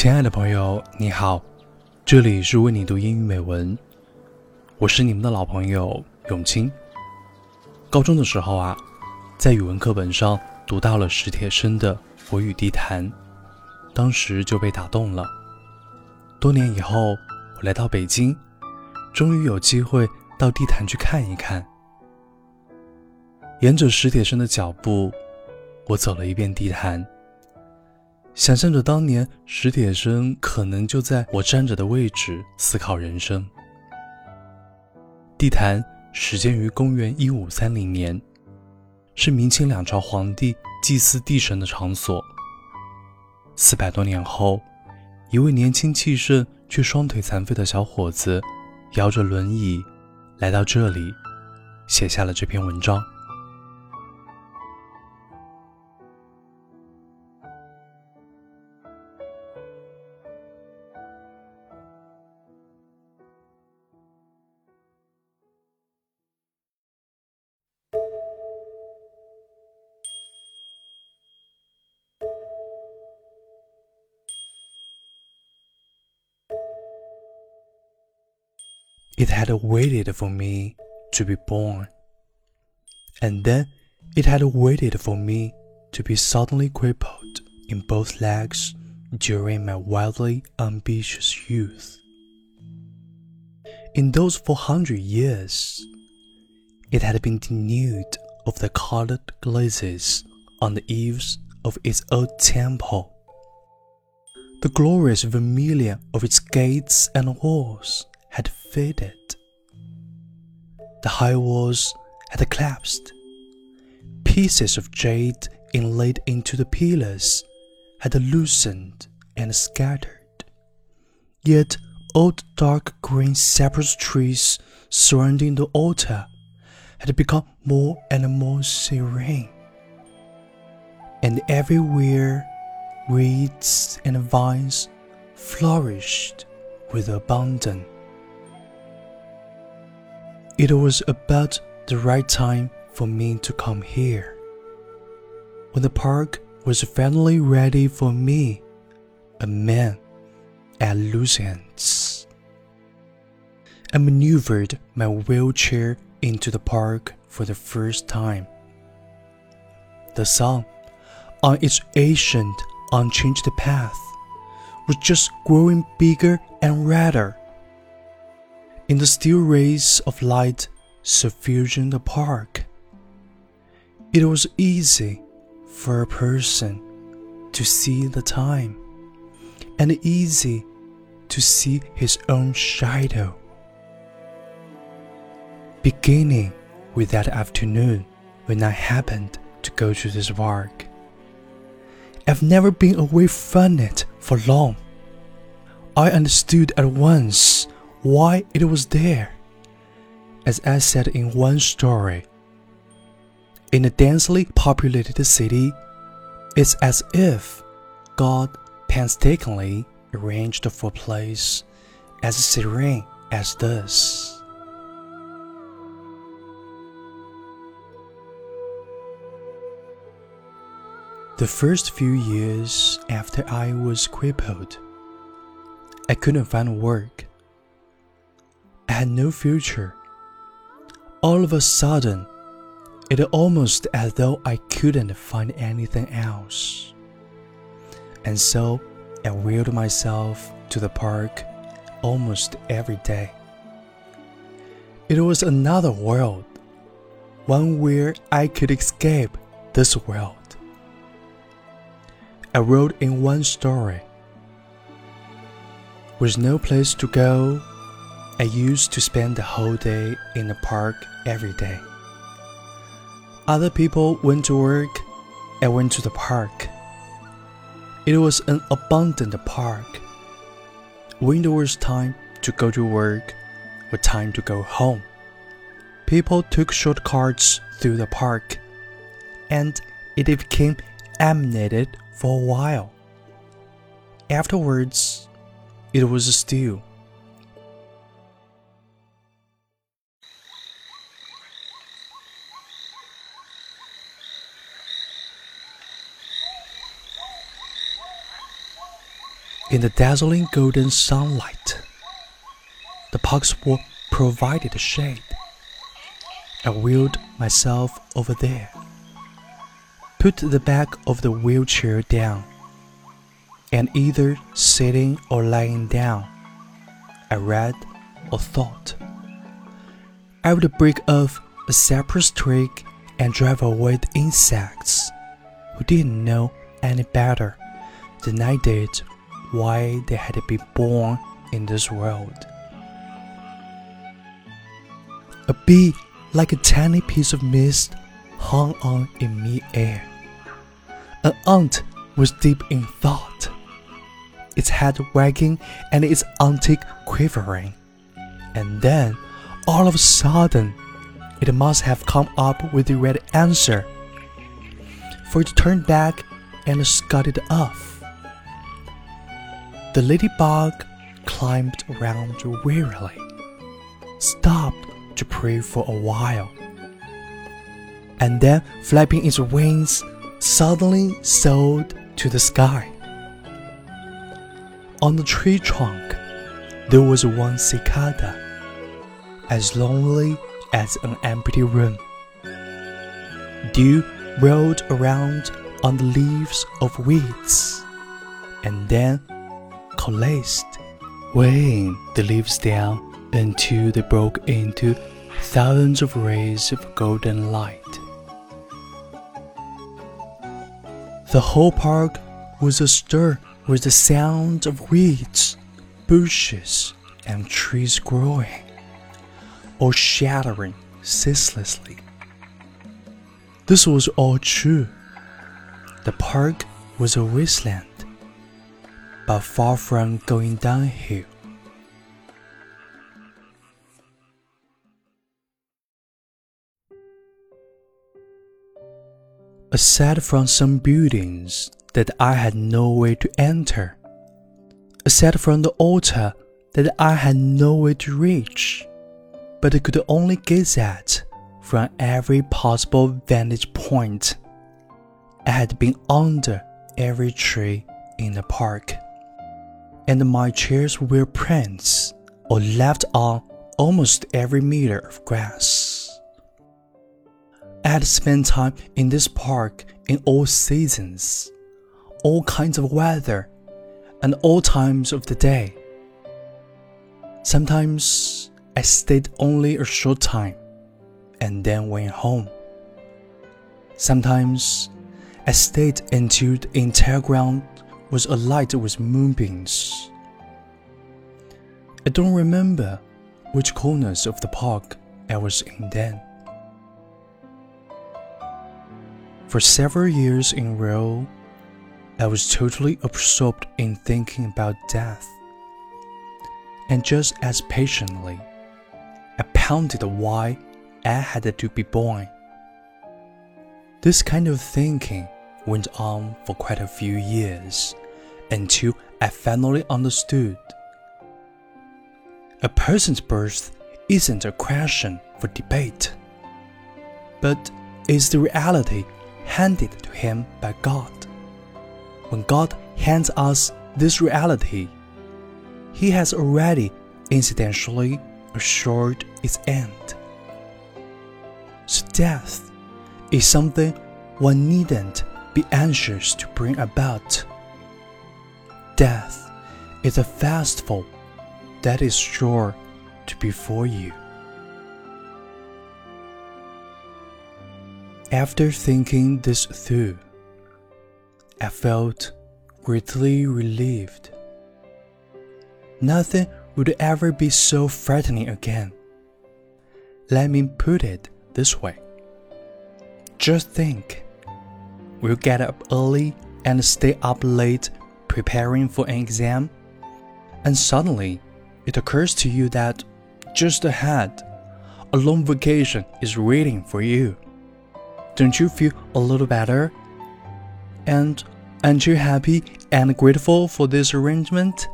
亲爱的朋友，你好，这里是为你读英语美文，我是你们的老朋友永清。高中的时候啊，在语文课本上读到了史铁生的《我与地坛》，当时就被打动了。多年以后，我来到北京，终于有机会到地坛去看一看。沿着史铁生的脚步，我走了一遍地坛。想象着当年史铁生可能就在我站着的位置思考人生。地坛始建于公元一五三零年，是明清两朝皇帝祭祀地神的场所。四百多年后，一位年轻气盛却双腿残废的小伙子，摇着轮椅来到这里，写下了这篇文章。It had waited for me to be born. And then it had waited for me to be suddenly crippled in both legs during my wildly ambitious youth. In those 400 years, it had been denuded of the colored glazes on the eaves of its old temple. The glorious vermilion of its gates and walls had faded. The high walls had collapsed. Pieces of jade inlaid into the pillars had loosened and scattered. Yet old dark green cypress trees surrounding the altar had become more and more serene. And everywhere reeds and vines flourished with abundance. It was about the right time for me to come here. When the park was finally ready for me, a man at loose ends. I maneuvered my wheelchair into the park for the first time. The sun, on its ancient, unchanged path, was just growing bigger and redder in the still rays of light suffusing the park. It was easy for a person to see the time, and easy to see his own shadow. Beginning with that afternoon when I happened to go to this park. I've never been away from it for long. I understood at once why it was there. As I said in one story, in a densely populated city, it's as if God painstakingly arranged for a place as serene as this. The first few years after I was crippled, I couldn't find work had no future. All of a sudden, it almost as though I couldn't find anything else. And so I wheeled myself to the park almost every day. It was another world, one where I could escape this world. I wrote in one story. With no place to go I used to spend the whole day in the park every day. Other people went to work, I went to the park. It was an abundant park. When there was time to go to work or time to go home, people took shortcuts through the park, and it became animated for a while. Afterwards, it was still. In the dazzling golden sunlight. The parks were provided shade. I wheeled myself over there, put the back of the wheelchair down, and either sitting or lying down, I read or thought. I would break off a cypress twig and drive away the insects who didn't know any better than I did why they had to be born in this world. A bee, like a tiny piece of mist, hung on in mid-air. An ant was deep in thought, its head wagging and its antique quivering. And then, all of a sudden, it must have come up with the right answer, for it turned back and scudded off. The ladybug climbed around wearily, stopped to pray for a while. And then, flapping its wings, suddenly soared to the sky. On the tree trunk, there was one cicada, as lonely as an empty room. Dew rolled around on the leaves of weeds, and then coalesced, weighing the leaves down until they broke into thousands of rays of golden light. The whole park was astir with the sound of weeds, bushes, and trees growing, or shattering ceaselessly. This was all true. The park was a wasteland, but far from going downhill. aside from some buildings that I had no way to enter, aside from the altar that I had no way to reach, but could only gaze at from every possible vantage point. I had been under every tree in the park, and my chairs were prints or left on almost every meter of grass. I had spent time in this park in all seasons, all kinds of weather, and all times of the day. Sometimes I stayed only a short time and then went home. Sometimes I stayed until the entire ground was alight with moonbeams. I don't remember which corners of the park I was in then. For several years in a row, I was totally absorbed in thinking about death. And just as patiently, I pounded why I had to be born. This kind of thinking went on for quite a few years until I finally understood. A person's birth isn't a question for debate, but is the reality handed to him by God. When God hands us this reality, He has already incidentally assured its end. So, death is something one needn't be anxious to bring about. Death is a festival that is sure to be for you. After thinking this through, I felt greatly relieved. Nothing would ever be so frightening again. Let me put it this way. Just think, we'll get up early and stay up late preparing for an exam, and suddenly it occurs to you that just ahead, a long vacation is waiting for you. Don't you feel a little better? And aren't you happy and grateful for this arrangement?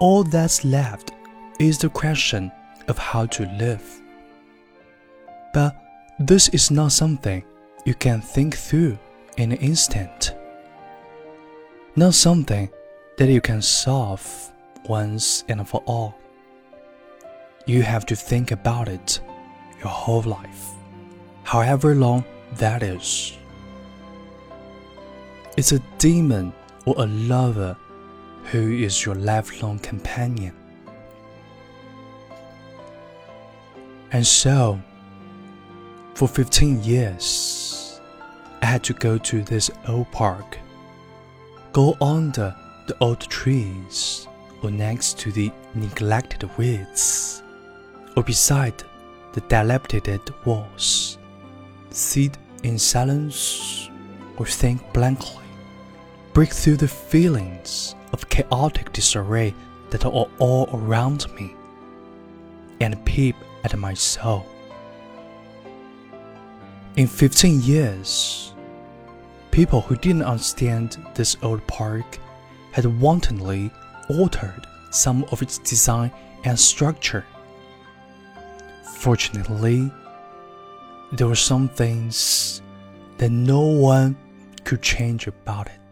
All that's left is the question of how to live. But this is not something you can think through in an instant. Not something that you can solve once and for all. You have to think about it your whole life, however long that is. It's a demon or a lover who is your lifelong companion. And so, for 15 years, I had to go to this old park, go under the old trees, or next to the neglected weeds, or beside the dilapidated walls, sit in silence or think blankly, break through the feelings of chaotic disarray that are all around me, and peep at my soul. In 15 years, people who didn't understand this old park had wantonly altered some of its design and structure. Fortunately, there were some things that no one could change about it.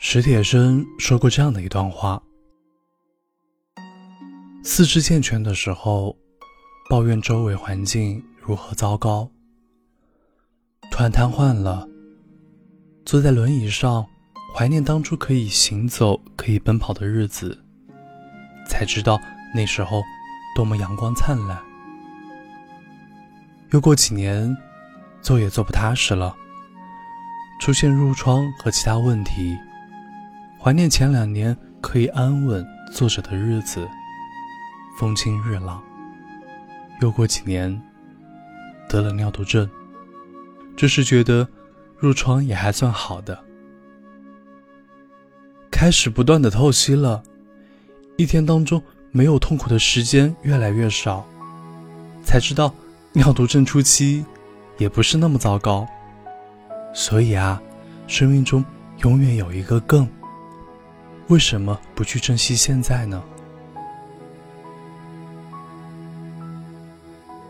史铁生说过这样的一段话：四肢健全的时候，抱怨周围环境如何糟糕；突然瘫痪了，坐在轮椅上，怀念当初可以行走、可以奔跑的日子，才知道那时候多么阳光灿烂。又过几年，坐也坐不踏实了，出现褥疮和其他问题。怀念前两年可以安稳坐着的日子，风清日朗。又过几年，得了尿毒症。这时觉得褥疮也还算好的，开始不断的透析了，一天当中没有痛苦的时间越来越少，才知道尿毒症初期也不是那么糟糕。所以啊，生命中永远有一个更。为什么不去珍惜现在呢？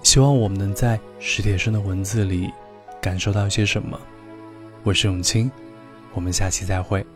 希望我们能在史铁生的文字里感受到些什么。我是永清，我们下期再会。